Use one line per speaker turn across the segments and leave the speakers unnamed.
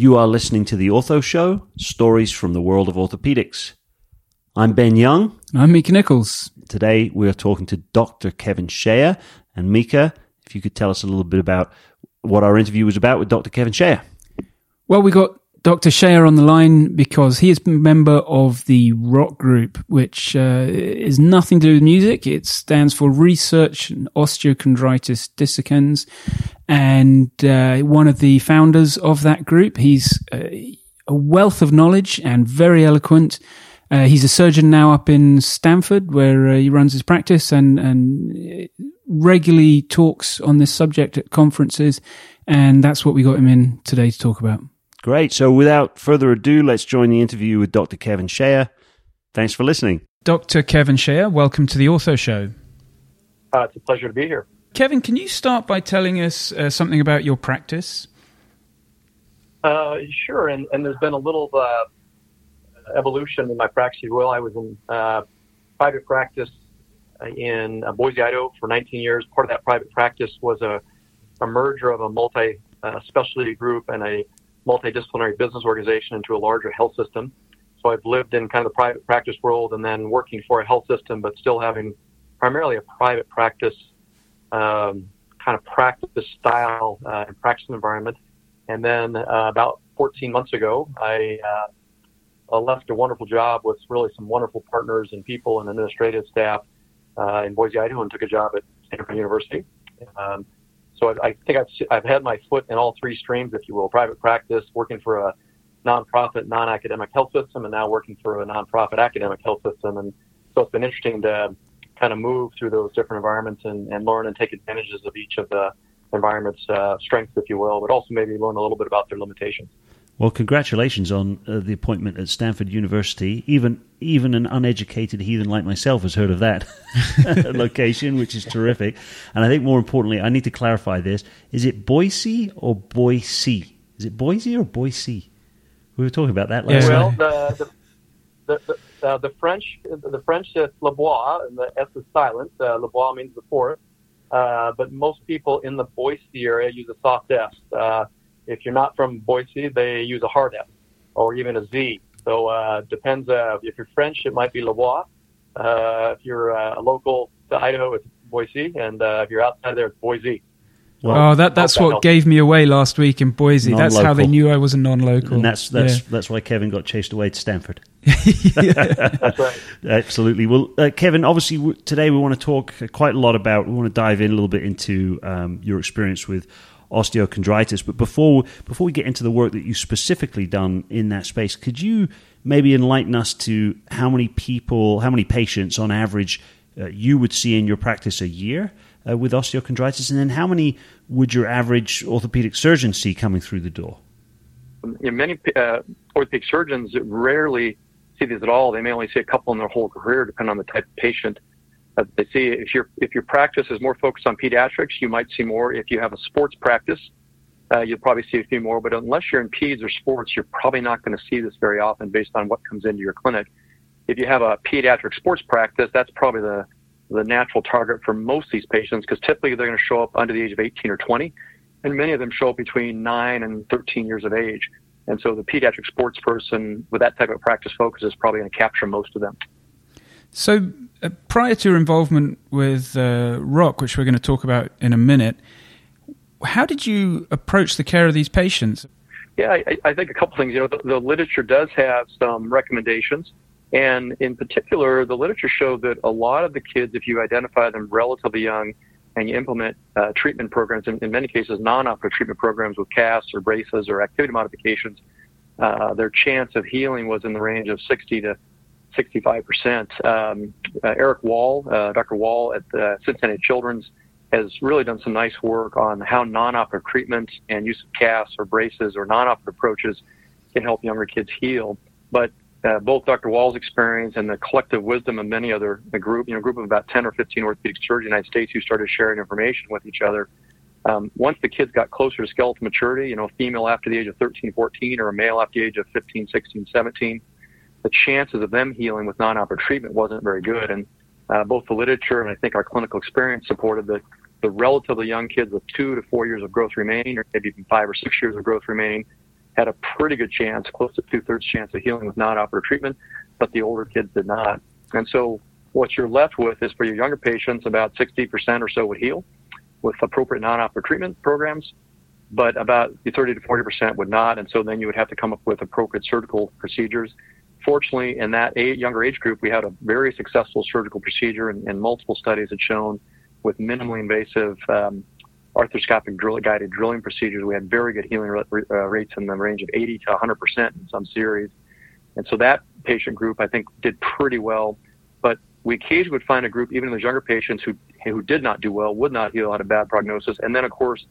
You are listening to The Ortho Show Stories from the World of Orthopedics. I'm Ben Young.
I'm Mika Nichols.
Today we are talking to Dr. Kevin Shea. And Mika, if you could tell us a little bit about what our interview was about with Dr. Kevin Shea.
Well, we got Dr. Shea on the line because he is a member of the ROCK group, which uh, is nothing to do with music. It stands for Research and Osteochondritis Dissecans, and uh, one of the founders of that group. He's uh, a wealth of knowledge and very eloquent. Uh, he's a surgeon now up in Stanford where uh, he runs his practice and and regularly talks on this subject at conferences. And that's what we got him in today to talk about.
Great. So without further ado, let's join the interview with Dr. Kevin Shea. Thanks for listening.
Dr. Kevin Shea, welcome to the Ortho Show.
Uh, it's a pleasure to be here.
Kevin, can you start by telling us uh, something about your practice?
Uh, sure. And, and, there's been a little uh, evolution in my practice, if you. I was in uh, private practice in uh, Boise, Idaho for 19 years. Part of that private practice was a, a merger of a multi specialty group and a multidisciplinary business organization into a larger health system. So I've lived in kind of the private practice world and then working for a health system, but still having primarily a private practice um, kind of practice style uh, and practice environment. And then uh, about 14 months ago, I uh, left a wonderful job with really some wonderful partners and people and administrative staff uh, in Boise, Idaho, and took a job at Stanford University. Um, so I, I think I've, I've had my foot in all three streams, if you will, private practice, working for a nonprofit, non-academic health system, and now working for a nonprofit academic health system. And so it's been interesting to kind of move through those different environments and, and learn and take advantages of each of the environment's uh, strengths, if you will, but also maybe learn a little bit about their limitations.
Well, congratulations on uh, the appointment at Stanford University. Even even an uneducated heathen like myself has heard of that location, which is terrific. And I think more importantly, I need to clarify this: is it Boise or Boise? Is it Boise or Boise? We were talking about that last.
Yeah. Well, the the, the, uh, the French the French is Le Bois, and the S is silent. Uh, Le Bois means the forest, uh, but most people in the Boise area use a soft S. If you're not from Boise, they use a hard F or even a Z. So uh, depends. Uh, if you're French, it might be Le Bois. Uh, if you're uh, local to Idaho, it's Boise, and uh, if you're outside there, it's Boise.
Well, oh, that that's what gave me away last week in Boise. Non-local. That's how they knew I was a non-local.
And that's that's yeah. that's why Kevin got chased away to Stanford.
that's right.
Absolutely. Well, uh, Kevin, obviously w- today we want to talk quite a lot about. We want to dive in a little bit into um, your experience with osteochondritis. But before before we get into the work that you specifically done in that space, could you maybe enlighten us to how many people, how many patients on average uh, you would see in your practice a year uh, with osteochondritis, and then how many would your average orthopedic surgeon see coming through the door?
Yeah, many uh, orthopedic surgeons rarely see these at all. They may only see a couple in their whole career, depending on the type of patient. Uh, they see if your if your practice is more focused on pediatrics, you might see more. If you have a sports practice, uh, you'll probably see a few more. But unless you're in peds or sports, you're probably not going to see this very often based on what comes into your clinic. If you have a pediatric sports practice, that's probably the the natural target for most of these patients because typically they're going to show up under the age of 18 or 20, and many of them show up between 9 and 13 years of age. And so the pediatric sports person with that type of practice focus is probably going to capture most of them.
So uh, prior to your involvement with uh, ROCK, which we're going to talk about in a minute, how did you approach the care of these patients?
Yeah, I, I think a couple things. You know, the, the, literature does have some recommendations, and in particular, the literature showed that a lot of the kids, if you identify them relatively young and you implement uh, treatment programs, in, in, many cases non-operative treatment programs with casts or braces or activity modifications, uh, their chance of healing was in the range of 60 to 65%. Um, uh, Eric Wall, uh, Dr. Wall at the Cincinnati Children's, has really done some nice work on how non-operative treatment and use of casts or braces or non-operative approaches can help younger kids heal. But uh, both Dr. Wall's experience and the collective wisdom of many other the group, you know, group of about 10 or 15 orthopedic surgeons in the United States who started sharing information with each other. Um, once the kids got closer to skeletal maturity, you know, a female after the age of 13, 14, or a male after the age of 15, 16, 17, the chances of them healing with non-operative treatment wasn't very good. And uh, both the literature and I think our clinical experience supported that the relatively young kids with two to four years of growth remaining, or maybe even five or six years of growth remaining, had a pretty good chance, close to two thirds chance of healing with non-operative treatment, but the older kids did not. And so what you're left with is for your younger patients, about 60% or so would heal with appropriate non-operative treatment programs, but about 30 to 40% would not. And so then you would have to come up with appropriate surgical procedures. Fortunately, in that younger age group, we had a very successful surgical procedure, and, and multiple studies had shown with minimally invasive um, arthroscopic drill, guided drilling procedures, we had very good healing uh, rates in the range of 80 to 100 percent in some series. And so that patient group, I think, did pretty well. But we occasionally would find a group, even in those younger patients who who did not do well, would not heal, had a bad prognosis. And then, of course,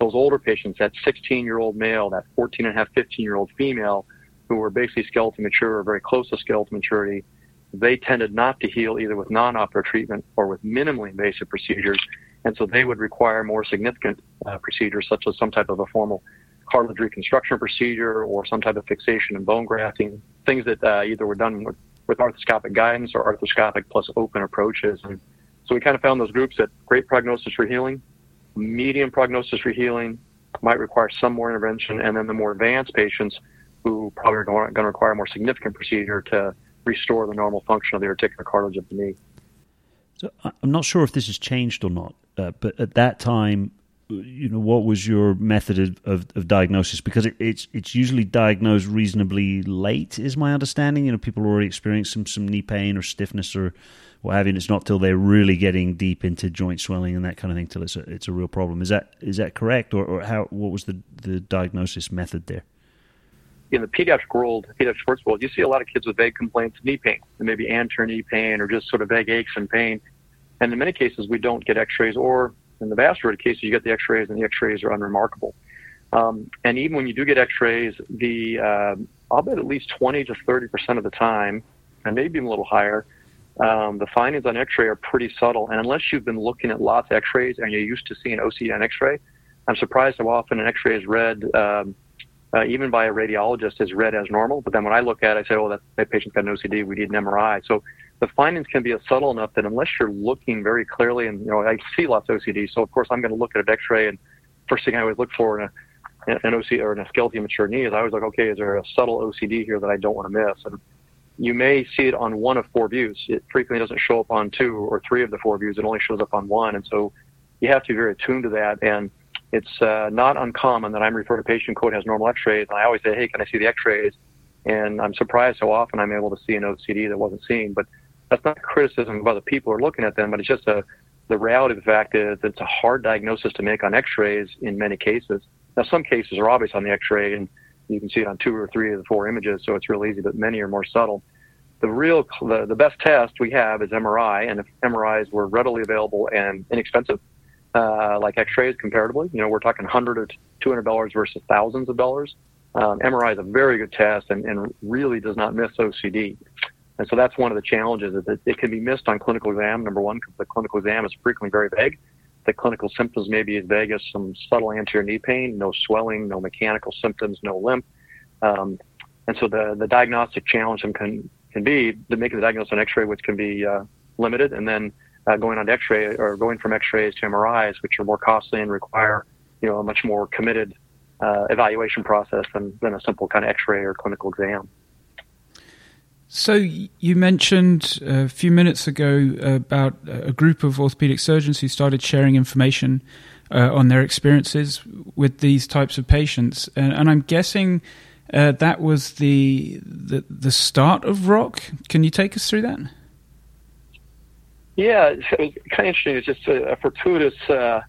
those older patients, that 16 year old male, that 14 and a half, 15 year old female, who were basically skeletal mature or very close to skeletal maturity, they tended not to heal either with non-operative treatment or with minimally invasive procedures. And so they would require more significant uh, procedures, such as some type of a formal cartilage reconstruction procedure or some type of fixation and bone grafting, things that uh, either were done with, with arthroscopic guidance or arthroscopic plus open approaches. And so we kind of found those groups that great prognosis for healing, medium prognosis for healing, might require some more intervention, and then the more advanced patients who probably are going to require a more significant procedure to restore the normal function of the articular cartilage of the knee.
So I'm not sure if this has changed or not, uh, but at that time, you know, what was your method of, of, diagnosis? Because it, it's it's usually diagnosed reasonably late, is my understanding. You know, people already experience some some knee pain or stiffness or what have you. And it's not till they're really getting deep into joint swelling and that kind of thing till it's a, it's a real problem. Is that is that correct, or, or how? What was the the diagnosis method there?
In the pediatric world, pediatric sports world, you see a lot of kids with vague complaints of knee pain, and maybe anterior knee pain or just sort of vague aches and pain. And in many cases, we don't get x-rays, or in the vast majority of cases, you get the x-rays, and the x-rays are unremarkable. Um, and even when you do get x-rays, the, uh, I'll bet at least 20 to 30% of the time, and maybe even a little higher, um, the findings on x-ray are pretty subtle. And unless you've been looking at lots of x-rays and you're used to seeing OCD on x-ray, I'm surprised how often an x-ray is read um, uh, even by a radiologist, is read as normal. But then when I look at it, I say, oh, that, that patient's got an OCD. We need an MRI. So the findings can be subtle enough that unless you're looking very clearly, and you know, I see lots of OCD, so of course I'm going to look at an X-ray, and first thing I always look for in a, an OCD or in a skeletal mature knee is I always like, okay, is there a subtle OCD here that I don't want to miss? And you may see it on one of four views. It frequently doesn't show up on two or three of the four views. It only shows up on one, and so you have to be very attuned to that. And it's uh, not uncommon that I'm referred a patient code has normal X-rays, and I always say, "Hey, can I see the X-rays?" And I'm surprised how often I'm able to see an OCD that wasn't seen. But that's not criticism of other people who are looking at them, but it's just a the reality of the fact is it's a hard diagnosis to make on X-rays in many cases. Now, some cases are obvious on the X-ray, and you can see it on two or three of the four images, so it's real easy. But many are more subtle. The real, the, the best test we have is MRI, and if MRIs were readily available and inexpensive, uh, like X-rays comparatively. You know, we're talking hundred or two hundred dollars versus thousands of dollars. Um, MRI is a very good test and, and really does not miss OCD. And so that's one of the challenges is that it can be missed on clinical exam. Number one, because the clinical exam is frequently very vague. The clinical symptoms may be as vague as some subtle anterior knee pain, no swelling, no mechanical symptoms, no limp. Um, and so the, the diagnostic challenge can, can be to make the diagnosis on X-ray, which can be uh, limited, and then uh, going on X-ray or going from X-rays to MRIs, which are more costly and require you know a much more committed uh, evaluation process than, than a simple kind of X-ray or clinical exam.
So you mentioned a few minutes ago about a group of orthopedic surgeons who started sharing information uh, on their experiences with these types of patients, and, and I'm guessing uh, that was the, the the start of Rock. Can you take us through that?
Yeah, it was kind of interesting. It's just a, a fortuitous uh,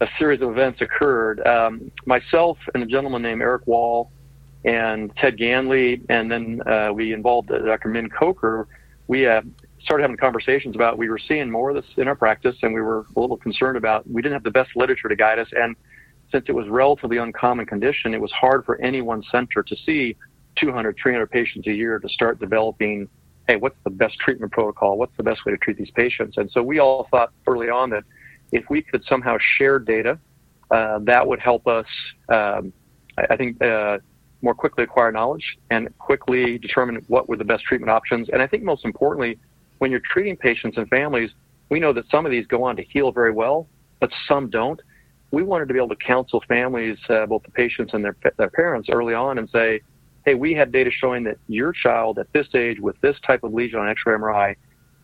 a series of events occurred. Um, myself and a gentleman named Eric Wall and Ted Ganley, and then uh, we involved Dr. Min Kocher. We uh, started having conversations about we were seeing more of this in our practice, and we were a little concerned about we didn't have the best literature to guide us, and since it was relatively uncommon condition, it was hard for any one center to see 200, 300 patients a year to start developing hey, what's the best treatment protocol? What's the best way to treat these patients? And so we all thought early on that if we could somehow share data, uh, that would help us, um, I, I, think, uh, more quickly acquire knowledge and quickly determine what were the best treatment options. And I think most importantly, when you're treating patients and families, we know that some of these go on to heal very well, but some don't. we wanted to be able to counsel families, uh, both the patients and their, their parents early on and say, hey, we have data showing that your child at this age with this type of lesion on X-ray MRI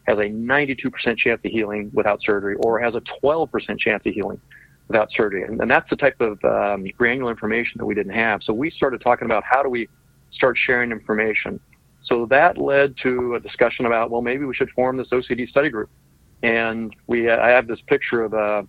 has a 92% chance of healing without surgery or has a 12% chance of healing without surgery. And, and that's the type of um, granular information that we didn't have. So we started talking about how do we start sharing information. So that led to a discussion about, well, maybe we should form this OCD study group. And we, I have this picture of, uh,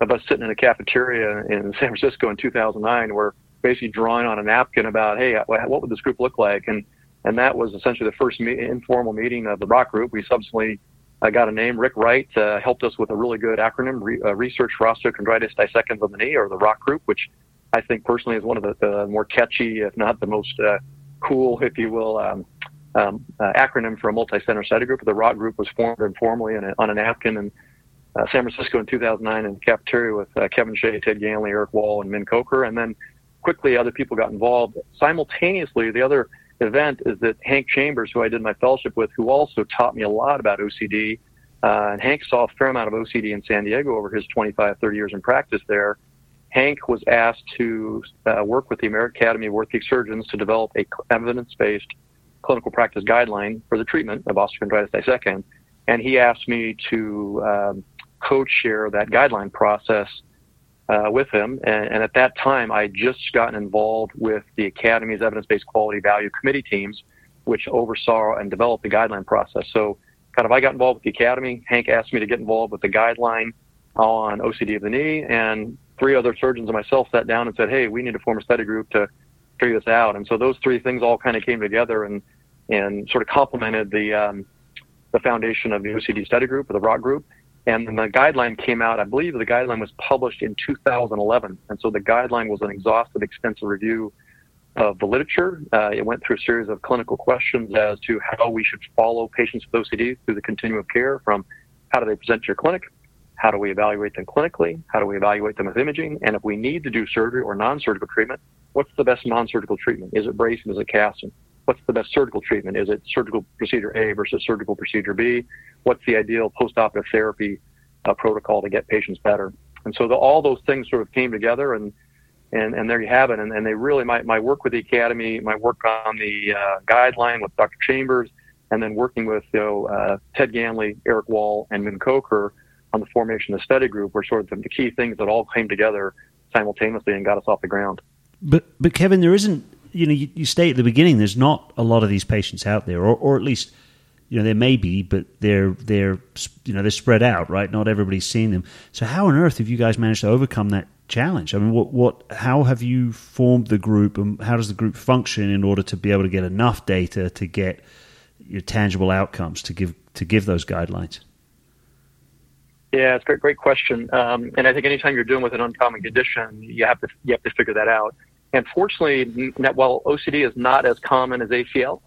of us sitting in a cafeteria in San Francisco in 2009 where basically drawing on a napkin about, hey, what would this group look like? And and that was essentially the first me- informal meeting of the Rock Group. We subsequently uh, got a name. Rick Wright uh, helped us with a really good acronym, re- uh, Research for Osteochondritis Dissecans of the Knee, or the Rock Group, which I think personally is one of the, the more catchy, if not the most uh, cool, if you will, um, um, uh, acronym for a multi-center study group. The Rock Group was formed informally a, on a napkin in uh, San Francisco in 2009 in the cafeteria with Kevin Shea, Ted Ganley, Eric Wall, and Min Kocher, and then quickly other people got involved. Simultaneously, the other event is that Hank Chambers, who I did my fellowship with, who also taught me a lot about OCD, uh, and Hank saw a fair amount of OCD in San Diego over his 25, 30 years in practice there. Hank was asked to uh, work with the American Academy of Orthopedic Surgeons to develop a evidence-based clinical practice guideline for the treatment of osteochondritis dissecans. And he asked me to um, co-chair that guideline process uh, with him. And, and, at that time, I had just gotten involved with the Academy's evidence-based quality value committee teams, which oversaw and developed the guideline process. So, kind of, I got involved with the Academy. Hank asked me to get involved with the guideline on OCD of the knee, and three other surgeons and myself sat down and said, "Hey, we need to form a study group to figure this out." And so those three things all kind of came together and and sort of complemented the um, the foundation of the OCD study group or the ROCK group. And then the guideline came out, I believe the guideline was published in 2011. And so the guideline was an exhaustive, extensive review of the literature. Uh, it went through a series of clinical questions as to how we should follow patients with OCD through the continuum of care from how do they present to your clinic, how do we evaluate them clinically, how do we evaluate them with imaging, and if we need to do surgery or non-surgical treatment, what's the best non-surgical treatment? Is it bracing? Is it casting? What's the best surgical treatment? Is it surgical procedure A versus surgical procedure B? what's the ideal post-operative therapy uh, protocol to get patients better. And so the, all those things sort of came together, and and, and there you have it. And, and they really my, my work with the academy, my work on the uh, guideline with Dr. Chambers, and then working with you know uh, Ted Ganley, Eric Wall, and Min Kocher on the formation of the study group were sort of the key things that all came together simultaneously and got us off the ground.
But but Kevin, there isn't you know you, you at the beginning there's not a lot of these patients out there, or, or at least you know there may be, but they're they're you know they're spread out, right? Not everybody's seen them. So how on earth have you guys managed to overcome that challenge? I mean, what what how have you formed the group, and how does the group function in order to be able to get enough data to get your tangible outcomes to give to give those guidelines?
Yeah, it's a great, great question. Um, and I think anytime you're dealing with an uncommon condition, you have to you have to figure that out. And fortunately, while OCD is not as common as ACL,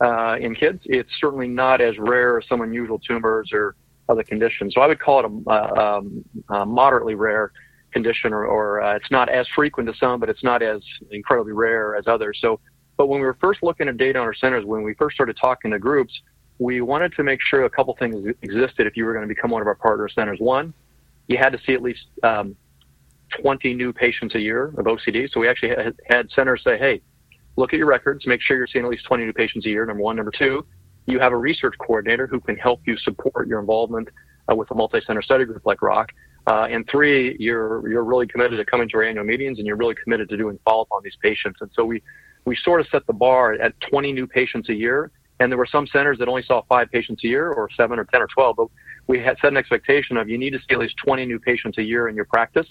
uh, in kids. It's certainly not as rare as some unusual tumors or other conditions. So I would call it a, uh, um, a moderately rare condition, or, or uh, it's not as frequent as some, but it's not as incredibly rare as others. So, but when we were first looking at data on our centers, when we first started talking to groups, we wanted to make sure a couple things existed if you were going to become one of our partner centers. One, you had to see at least um, 20 new patients a year of OCD. So we actually had, centers say, hey, look at your records, make sure you're seeing at least 20 new patients a year, number one. Number two, you have a research coordinator who can help you support your involvement uh, with a multi-center study group like ROCK. Uh, and three, you're you're really committed to coming to our annual meetings, and you're really committed to doing follow-up on these patients. And so we we sort of set the bar at 20 new patients a year. And there were some centers that only saw five patients a year, or seven, or 10, or 12. But we had set an expectation of you need to see at least 20 new patients a year in your practice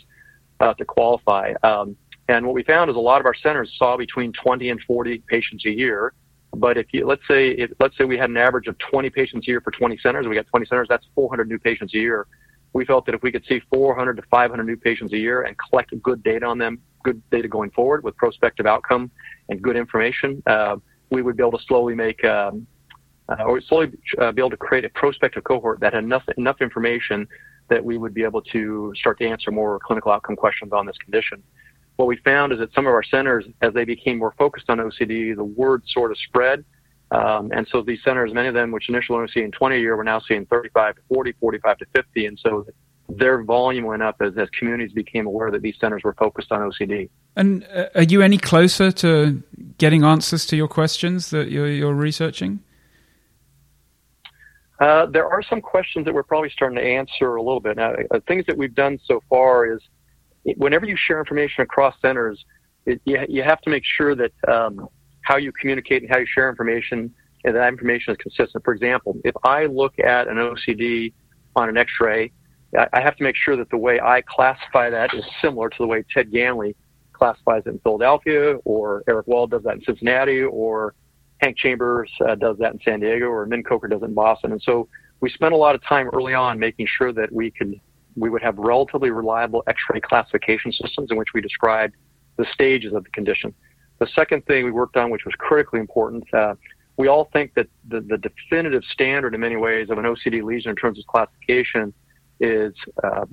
uh, to qualify. Um, and what we found is a lot of our centers saw between 20 and 40 patients a year. But if you let's say if, let's say we had an average of 20 patients a year for 20 centers, we got 20 centers. That's 400 new patients a year. We felt that if we could see 400 to 500 new patients a year and collect good data on them, good data going forward with prospective outcome and good information, uh, we would be able to slowly make um, uh, or slowly uh, be able to create a prospective cohort that had enough enough information that we would be able to start to answer more clinical outcome questions on this condition what we found is that some of our centers, as they became more focused on OCD, the word sort of spread. Um, and so these centers, many of them, which initially only seeing 20 a year, we're now seeing 35 to 40, 45 to 50. And so their volume went up as, as communities became aware that these centers were focused on OCD.
And uh, are you any closer to getting answers to your questions that you're, you're researching?
Uh, there are some questions that we're probably starting to answer a little bit. Now, uh, things that we've done so far is whenever you share information across centers, it, you, you, have to make sure that um, how you communicate and how you share information and that information is consistent. For example, if I look at an OCD on an X-ray, I have to make sure that the way I classify that is similar to the way Ted Ganley classifies it in Philadelphia, or Eric Wall does that in Cincinnati, or Hank Chambers uh, does that in San Diego, or Min Kocher does it in Boston. And so we spent a lot of time early on making sure that we could we would have relatively reliable X-ray classification systems in which we described the stages of the condition. The second thing we worked on, which was critically important, uh, we all think that the, the, definitive standard in many ways of an OCD lesion in terms of classification is uh,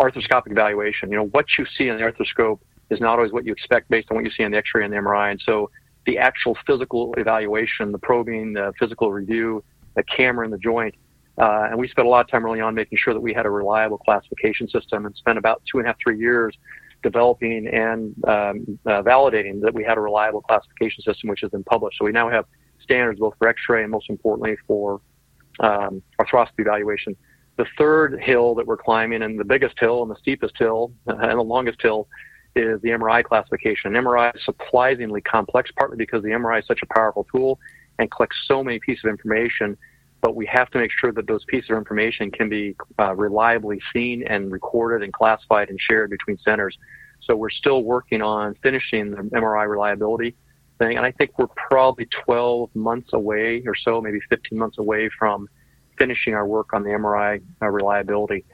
arthroscopic evaluation. You know, what you see in the arthroscope is not always what you expect based on what you see in the X-ray and the MRI. And so the actual physical evaluation, the probing, the physical review, the camera in the joint, uh, and we spent a lot of time early on making sure that we had a reliable classification system and spent about two and a half, three years developing and um, uh, validating that we had a reliable classification system, which has been published. So we now have standards both for X-ray and most importantly for um, arthroscopy evaluation. The third hill that we're climbing, and the biggest hill, and the steepest hill, and the longest hill, is the MRI classification. And MRI is surprisingly complex, partly because the MRI is such a powerful tool and collects so many pieces of information. But we have to make sure that those pieces of information can be uh, reliably seen and recorded and classified and shared between centers. So we're still working on finishing the MRI reliability thing, and I think we're probably 12 months away or so, maybe 15 months away from finishing our work on the MRI uh, reliability.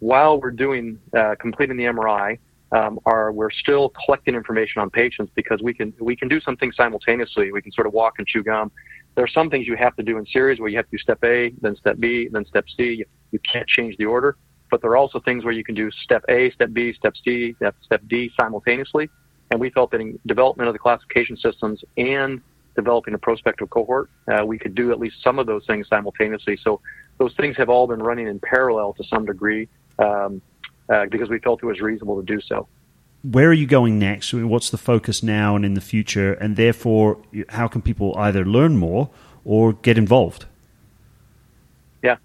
While we're doing uh, completing the MRI, um, are we're still collecting information on patients because we can we can do some things simultaneously. We can sort of walk and chew gum. There are some things you have to do in series where you have to do step A, then step B, then step C. You, you can't change the order. But there are also things where you can do step A, step B, step C, step, step D simultaneously. And we felt that in development of the classification systems and developing a prospective cohort, uh, we could do at least some of those things simultaneously. So those things have all been running in parallel to some degree um, uh, because we felt it was reasonable to do so.
Where are you going next? What's the focus now and in the future? And therefore, how can people either learn more or get involved?
Yeah.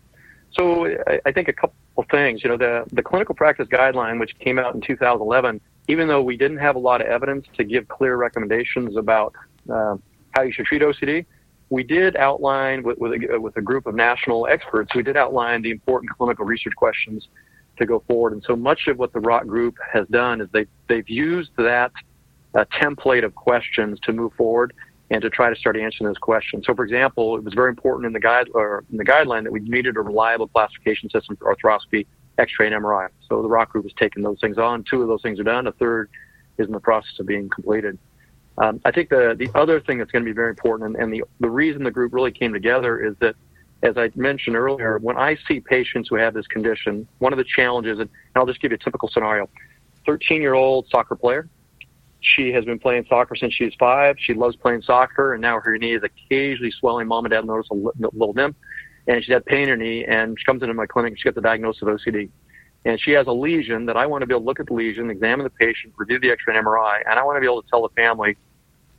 So I, I think a couple things. You know, the, the clinical practice guideline, which came out in 2011, even though we didn't have a lot of evidence to give clear recommendations about uh, how you should treat OCD, we did outline with, with a, with a group of national experts, we did outline the important clinical research questions to go forward. And so much of what the rock group has done is they, they've used that uh, template of questions to move forward and to try to start answering those questions. So, for example, it was very important in the guide or in the guideline that we needed a reliable classification system for arthroscopy, X-ray, and MRI. So the rock group has taken those things on. Two of those things are done. A third is in the process of being completed. Um, I think the the other thing that's going to be very important, and, and the the reason the group really came together is that, as I mentioned earlier, when I see patients who have this condition, one of the challenges, and I'll just give you a typical scenario: 13 year old soccer player she has been playing soccer since she was five. She loves playing soccer, and now her knee is occasionally swelling. Mom and dad notice a little limp, and she's had pain in her knee. And she comes into my clinic. and She gets the diagnosis of OCD, and she has a lesion that I want to be able to look at the lesion, examine the patient, review the X-ray and MRI, and I want to be able to tell the family,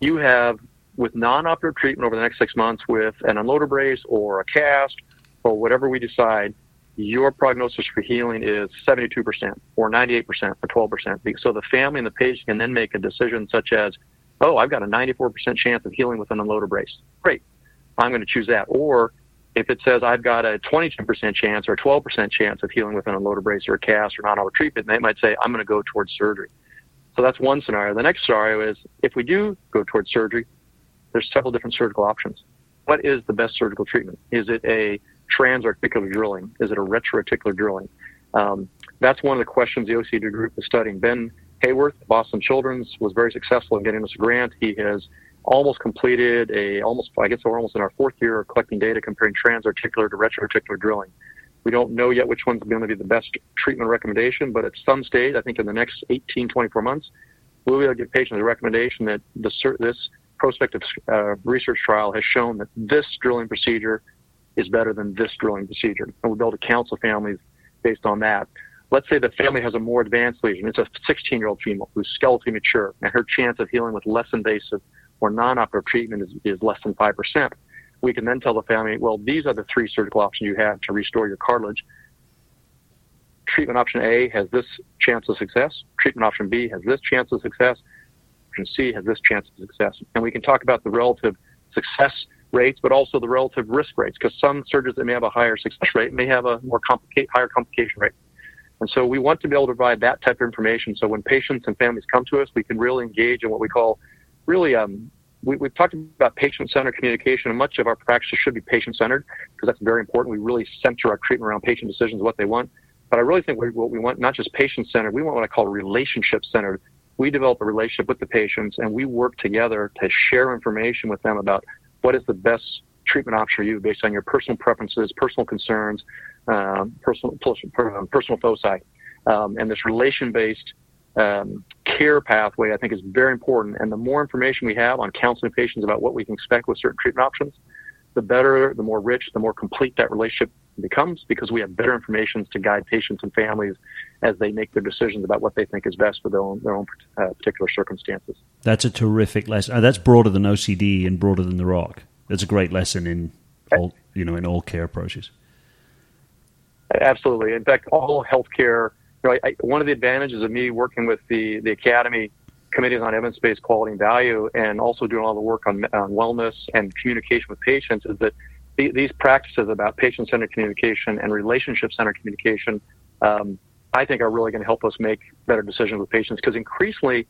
you have with non-operative treatment over the next six months with an unloader brace or a cast or whatever we decide, your prognosis for healing is 72% or 98% or 12%. So the family and the patient can then make a decision such as, oh, I've got a 94% chance of healing with an unloader brace. Great. I'm going to choose that. Or if it says I've got a 22% chance or a 12% chance of healing with an unloader brace or a cast or non-auto treatment, they might say, I'm going to go towards surgery. So that's one scenario. The next scenario is if we do go towards surgery, there's several different surgical options. What is the best surgical treatment? Is it a transarticular drilling? Is it a retroarticular drilling? Um, that's one of the questions the OCD group is studying. Ben Heyworth, Boston Children's, was very successful in getting us a grant. He has almost completed a almost I guess we're almost in our fourth year of collecting data comparing transarticular to retroarticular drilling. We don't know yet which one's going to be the best treatment recommendation, but at some stage, I think in the next 18, 24 months, we'll be able to give patients a recommendation that this prospective uh, research trial has shown that this drilling procedure is better than this drilling procedure. And we'll be able to counsel families based on that. let's say the family has a more advanced lesion. It's a 16 year old female who's skeletally mature, and her chance of healing with less invasive or non operative treatment is, is less than 5%. We can then tell the family, well, these are the three surgical options you have to restore your cartilage. Treatment option A has this chance of success. Treatment option B has this chance of success. Option C has this chance of success. And we can talk about the relative success rates, but also the relative risk rates, because some surgeons that may have a higher success rate may have a more complicate, higher complication rate. And so we want to be able to provide that type of information. So when patients and families come to us, we can really engage in what we call really, um, we, have talked about patient-centered communication, and much of our practice should be patient-centered because that's very important. We really center our treatment around patient decisions, what they want. But I really think what we want, not just patient-centered, we want what I call relationship-centered. We develop a relationship with the patients, and we work together to share information with them about what is the best treatment option for you based on your personal preferences, personal concerns, um, personal personal foci, um, and this relation-based um, care pathway I think is very important. And the more information we have on counseling patients about what we can expect with certain treatment options, the better, the more rich, the more complete that relationship becomes because we have better information to guide patients and families as they make their decisions about what they think is best for their own, their own uh, particular circumstances.
That's a terrific lesson. Uh, that's broader than OCD and broader than the Rock. That's a great lesson in all, you know, in all care approaches.
Absolutely. In fact, all healthcare. You know, I, one of the advantages of me working with the the academy committees on evidence-based quality and value, and also doing all the work on, on wellness and communication with patients, is that the, these practices about patient-centered communication and relationship-centered communication, um, I think, are really going to help us make better decisions with patients. Because increasingly,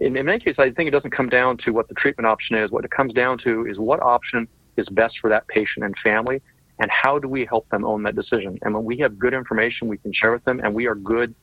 in, in many cases, I think it doesn't come down to what the treatment option is. What it comes down to is what option is best for that patient and family and how do we help them own that decision? And when we have good information we can share with them, and we are good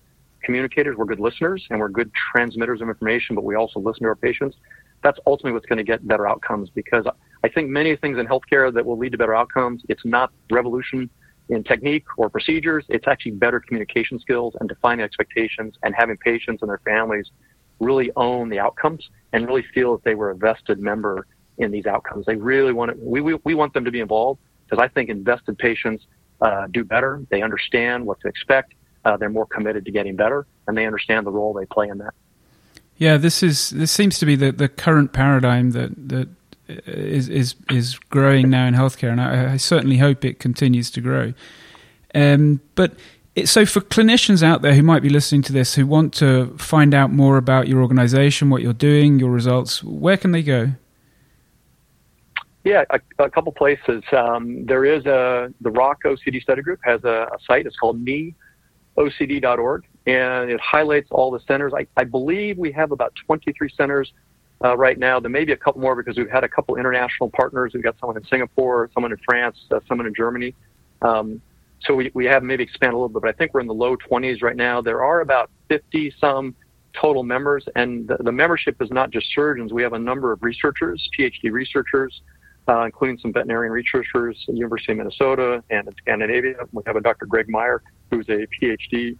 communicators, we're good listeners, and we're good transmitters of information, but we also listen to our patients. That's ultimately what's going to get better outcomes because I think many things in healthcare that will lead to better outcomes, it's not revolution in technique or procedures. It's actually better communication skills and defining expectations and having patients and their families really own the outcomes and really feel that they were a vested member in these outcomes. They really want it. We, we, we want them to be involved because I think invested patients uh, do better. They understand what to expect. Uh, they're more committed to getting better, and they understand the role they play in that.
Yeah, this is this seems to be the, the current paradigm that that is is is growing now in healthcare, and I, I certainly hope it continues to grow. Um, but it, so, for clinicians out there who might be listening to this, who want to find out more about your organization, what you're doing, your results, where can they go?
Yeah, a, a couple places. Um, there is a the Rock OCD Study Group has a, a site. It's called kneeocd.org, and it highlights all the centers. I, I believe we have about 23 centers uh, right now. There may be a couple more because we've had a couple international partners. We've got someone in Singapore, someone in France, uh, someone in Germany. Um, so we, we have maybe expanded a little bit, but I think we're in the low 20s right now. There are about 50 some total members, and the, the membership is not just surgeons. We have a number of researchers, PhD researchers, uh, including some veterinarian researchers at the University of Minnesota and in Scandinavia. We have a Dr. Greg Meyer, who's a PhD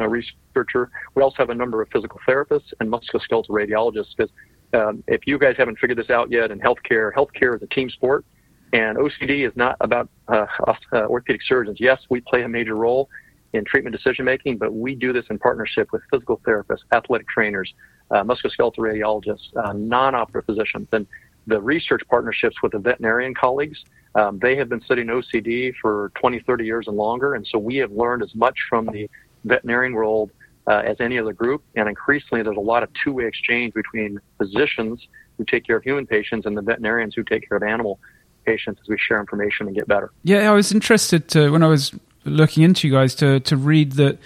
uh, researcher. We also have a number of physical therapists and musculoskeletal radiologists. Because um, if you guys haven't figured this out yet in healthcare, healthcare is a team sport. And OCD is not about uh, uh, orthopedic surgeons. Yes, we play a major role in treatment decision making, but we do this in partnership with physical therapists, athletic trainers, uh, musculoskeletal radiologists, uh, non-operative physicians, and the research partnerships with the veterinarian colleagues. Um, they have been studying OCD for 20, 30 years and longer, and so we have learned as much from the veterinarian world uh, as any other group. And increasingly, there's a lot of two-way exchange between physicians who take care of human patients and the veterinarians who take care of animal patients as we share information and get better.
Yeah, I was interested to when I was looking into you guys to to read that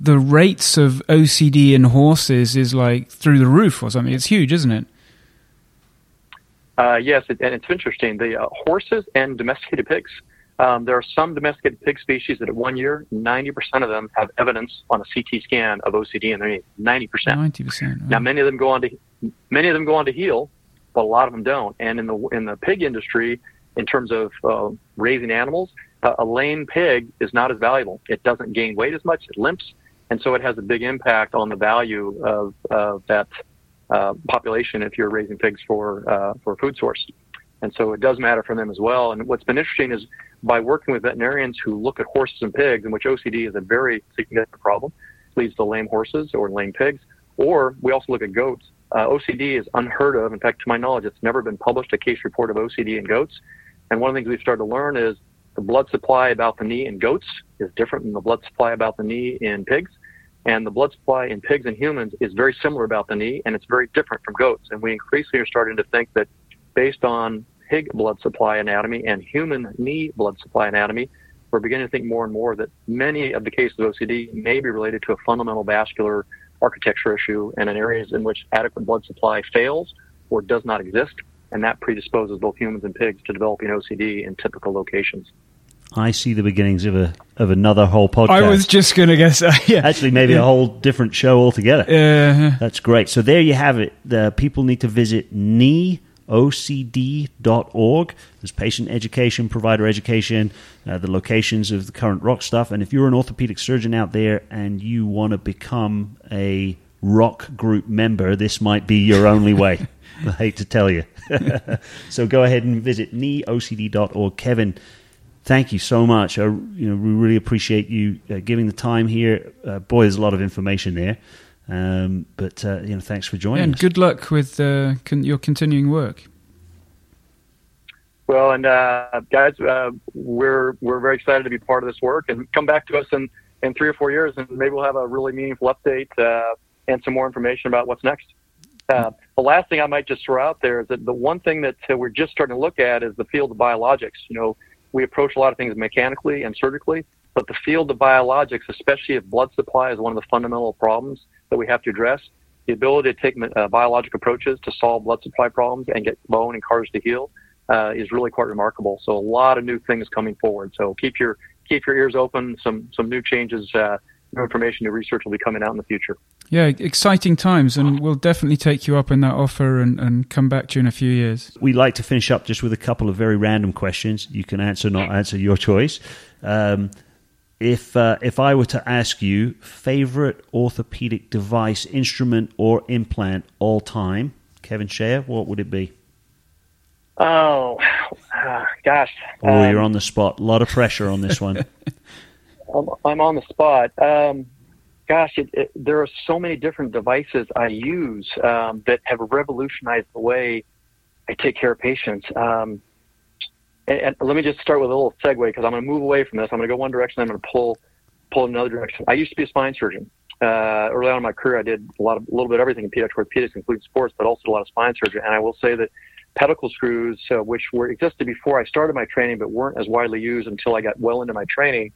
the rates of OCD in horses is like through the roof or something. It's huge, isn't it?
Uh, yes, it, and it's interesting. The uh, horses and domesticated pigs. Um, there are some domesticated pig species that at one year, 90% of them have evidence on a CT scan of OCD in their knee. 90%.
90%. Right.
Now, many of them go on to many of them go on to heal, but a lot of them don't. And in the in the pig industry, in terms of uh, raising animals, uh, a lame pig is not as valuable. It doesn't gain weight as much. It limps, and so it has a big impact on the value of uh, that uh, population if you're raising pigs for uh, for a food source. And so it does matter for them as well. And what's been interesting is by working with veterinarians who look at horses and pigs, in which OCD is a very significant problem, leads to lame horses or lame pigs. Or we also look at goats. Uh, OCD is unheard of. In fact, to my knowledge, it's never been published a case report of OCD in goats. And one of the things we've started to learn is the blood supply about the knee in goats is different than the blood supply about the knee in pigs. And the blood supply in pigs and humans is very similar about the knee, and it's very different from goats. And we increasingly are starting to think that based on pig blood supply anatomy and human knee blood supply anatomy, we're beginning to think more and more that many of the cases of OCD may be related to a fundamental vascular architecture issue and in areas in which adequate blood supply fails or does not exist. And that predisposes both humans and pigs to developing OCD in typical locations.
I see the beginnings of a of another whole podcast.
I was just going to guess, uh, yeah.
Actually, maybe
yeah.
a whole different show altogether. That's great. So there you have it. The people need to visit kneeocd.org. There's patient education, provider education, uh, the locations of the current rock stuff. And if you're an orthopedic surgeon out there and you want to become a rock group member, this might be your only way. I hate to tell you. so go ahead and visit kneeocd.org. Kevin, thank you so much. I, you know, we really appreciate you uh, giving the time here. Uh, boy, there's a lot of information there. Um, but uh, you know, thanks for joining
and
us.
good luck with uh, con- your continuing work.
Well, and uh, guys, uh, we're we're very excited to be part of this work, and come back to us in, in three or four years, and maybe we'll have a really meaningful update uh, and some more information about what's next. Uh, the last thing I might just throw out there is that the one thing that uh, we're just starting to look at is the field of biologics. You know, we approach a lot of things mechanically and surgically, but the field of biologics, especially if blood supply is one of the fundamental problems that we have to address, the ability to take uh, biologic approaches to solve blood supply problems and get bone and cartilage to heal uh, is really quite remarkable. So a lot of new things coming forward. So keep your keep your ears open. Some some new changes, uh, new information, new research will be coming out in the future.
Yeah, exciting times, and we'll definitely take you up on that offer and, and come back to you in a few years.
We like to finish up just with a couple of very random questions. You can answer, not answer, your choice. Um, if uh, if I were to ask you favorite orthopedic device, instrument, or implant all time, Kevin Shea, what would it be?
Oh, uh, gosh.
Oh,
Um,
you're on the spot. A lot of pressure on this one.
I'm, I'm on the spot. Um, gosh, it, it, there are so many different devices I use um, that have revolutionized the way I take care of patients. Um, and, and let me just start with a little segue because I'm going to move away from this. I'm going to go one direction. I'm going to pull pull in another direction. I used to be a spine surgeon. Uh, early on in my career, I did a lot of a little bit of everything in pediatric orthopedics, including sports, but also a lot of spine surgery. And I will say that pedicle screws, uh, which were existed before I started my training, but weren't as widely used until I got well into my training,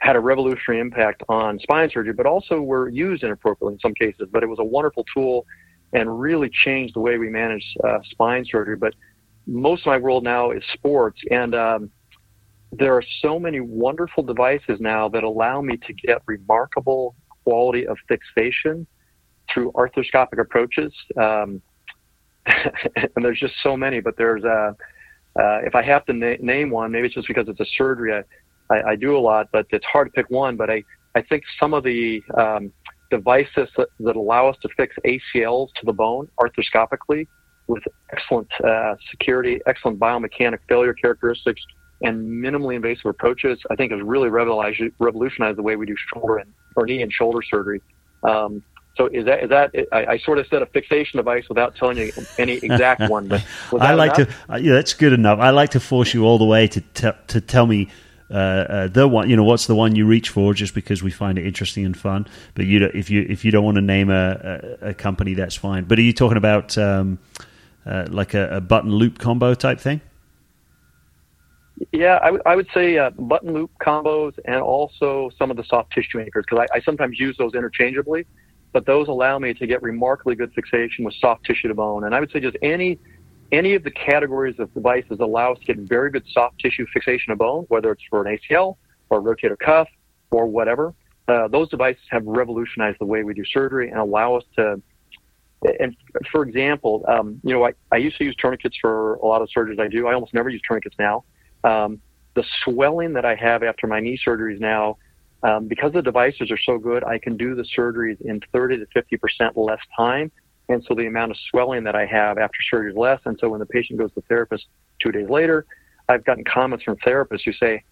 had a revolutionary impact on spine surgery, but also were used inappropriately in some cases. But it was a wonderful tool and really changed the way we manage uh, spine surgery. But most of my world now is sports, and um, there are so many wonderful devices now that allow me to get remarkable quality of fixation through arthroscopic approaches. Um, and there's just so many, but there's uh, uh, if I have to na- name one, maybe it's just because it's a surgery I, I, I, do a lot, but it's hard to pick one. But I, I think some of the um, devices that, that, allow us to fix ACLs to the bone arthroscopically with excellent uh, security, excellent biomechanic failure characteristics, and minimally invasive approaches, I think has really revolutionized, revolutionized the way we do shoulder and or knee and shoulder surgery. Um, so is that is that I, I, sort of said a fixation device without telling you any exact one, but
I like
enough?
to uh, yeah, that's good enough. I like to force you all the way to te- to tell me uh, uh, the one you know what's the one you reach for just because we find it interesting and fun. But you if you if you don't want to name a, a, a company, that's fine. But are you talking about um, uh, like a, a, button loop combo type thing?
Yeah, I, w- I would say uh, button loop combos and also some of the soft tissue anchors because I, I sometimes use those interchangeably but those allow me to get remarkably good fixation with soft tissue to bone. And I would say just any any of the categories of devices allow us to get very good soft tissue fixation of bone, whether it's for an ACL or a rotator cuff or whatever. Uh, those devices have revolutionized the way we do surgery and allow us to. And for example, um, you know, I, I used to use tourniquets for a lot of surgeries I do. I almost never use tourniquets now. Um, the swelling that I have after my knee surgeries now um, because the devices are so good, I can do the surgeries in 30 to 50 percent less time, and so the amount of swelling that I have after surgery is less. And so when the patient goes to the therapist two days later, I've gotten comments from therapists who say,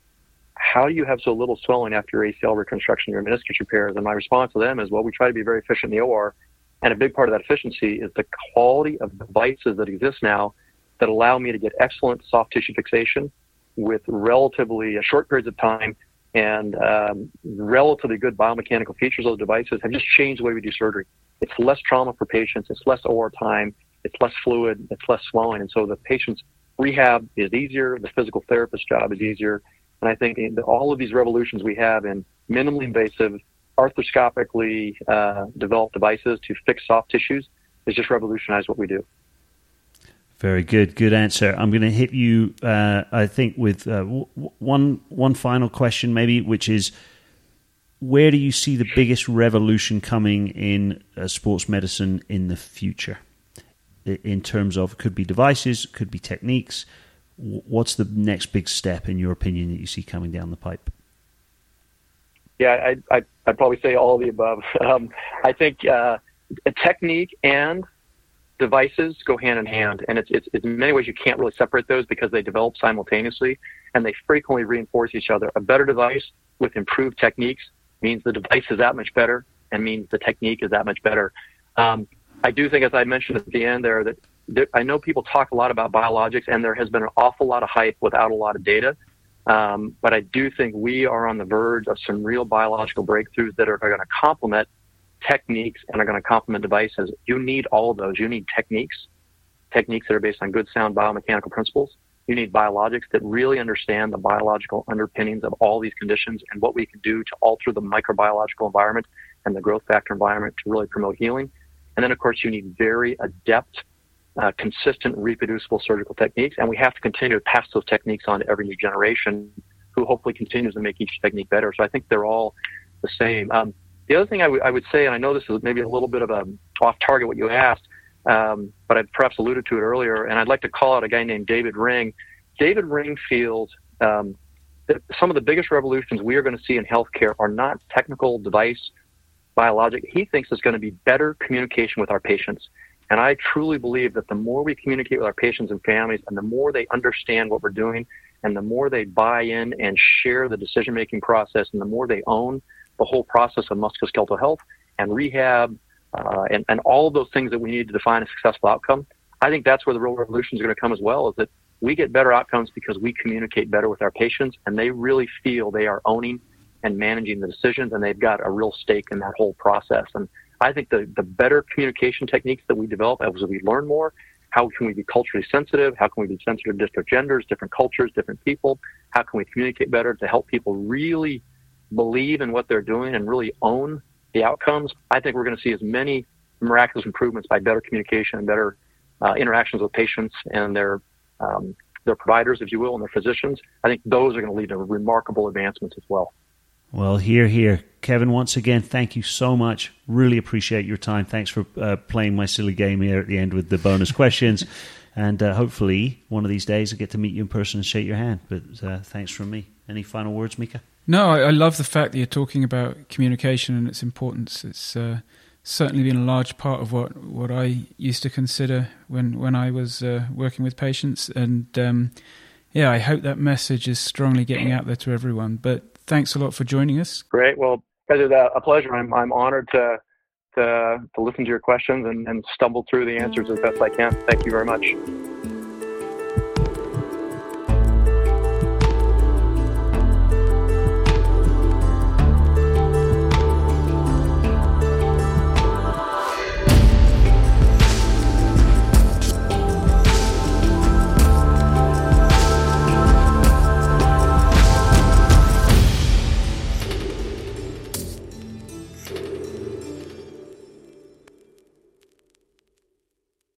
how do you have so little swelling after your ACL reconstruction, your meniscus repairs? And my response to them is, well, we try to be very efficient in the OR. And a big part of that efficiency is the quality of devices that exist now that allow me to get excellent soft tissue fixation with relatively short periods of time and um, relatively good biomechanical features. Of the devices have just changed the way we do surgery. It's less trauma for patients, it's less OR time, it's less fluid, it's less swelling, and so the patient's rehab is easier, the physical therapist job is easier, and I think all of these revolutions we have in minimally invasive, arthroscopically uh, developed devices to fix soft tissues has just revolutionized what we do.
Very good, good answer. I'm going to hit you, uh, I think, with uh, w- one one final question, maybe, which is, where do you see the biggest revolution coming in uh, sports medicine in the future? In terms of could be devices, could be techniques. What's the next big step, in your opinion, that you see coming down the pipe?
Yeah, I, I, would probably say all of the above. Um, I think uh, a technique and devices go hand in hand, and it's, it's, it's, in many ways you can't really separate those because they develop simultaneously and they frequently reinforce each other. A better device with improved techniques means the device is that much better and means the technique is that much better. Um, I do think, as I mentioned at the end there, that there, I know people talk a lot about biologics, and there has been an awful lot of hype without a lot of data. Um, but I do think we are on the verge of some real biological breakthroughs that are, are going to complement techniques and are going to complement devices. You need all of those. You need techniques, techniques that are based on good, sound biomechanical principles. You need biologics that really understand the biological underpinnings of all these conditions and what we can do to alter the microbiological environment and the growth factor environment to really promote healing. And then, of course, you need very adept, uh, consistent, reproducible surgical techniques. And we have to continue to pass those techniques on to every new generation who hopefully continues to make each technique better. So I think they're all the same. Um, the other thing I, w- I would say, and I know this is maybe a little bit of a off target what you asked, um, but I perhaps alluded to it earlier, and I'd like to call out a guy named David Ring. David Ring feels um, that some of the biggest revolutions we are going to see in healthcare are not technical device biologic. He thinks it's going to be better communication with our patients. And I truly believe that the more we communicate with our patients and families and the more they understand what we're doing and the more they buy in and share the decision making process and the more they own the whole process of musculoskeletal health and rehab uh, and, and all of those things that we need to define a successful outcome. I think that's where the real revolution is going to come as well, is that we get better outcomes because we communicate better with our patients and they really feel they are owning and managing the decisions and they've got a real stake in that whole process. And I think the, the better communication techniques that we develop as we learn more, how can we be culturally sensitive? How can we be sensitive to different genders, different cultures, different people? How can we communicate better to help people really believe in what they're doing and really own the outcomes, I think we're going to see as many miraculous improvements by better communication and better uh, interactions with patients and their um, their providers, if you will, and their physicians. I think those are going to lead to remarkable advancements as well.
Well, here, here, Kevin. Once again, thank you so much. Really appreciate your time. Thanks for uh, playing my silly game here at the end with the bonus questions. And uh, hopefully, one of these days, I get to meet you in person and shake your hand. But uh, thanks from me. Any final words, Mika?
No, I, I, love the fact that you're talking about communication and its importance. It's uh, certainly been a large part of what, what I used to consider when, when I was uh, working with patients. And um, yeah, I hope that message is strongly getting out there to everyone. But thanks a lot for joining us.
Great. Well, it's a pleasure. I'm, I'm honored to, to, to listen to your questions and, and stumble through the answers as best I can. Thank you very much.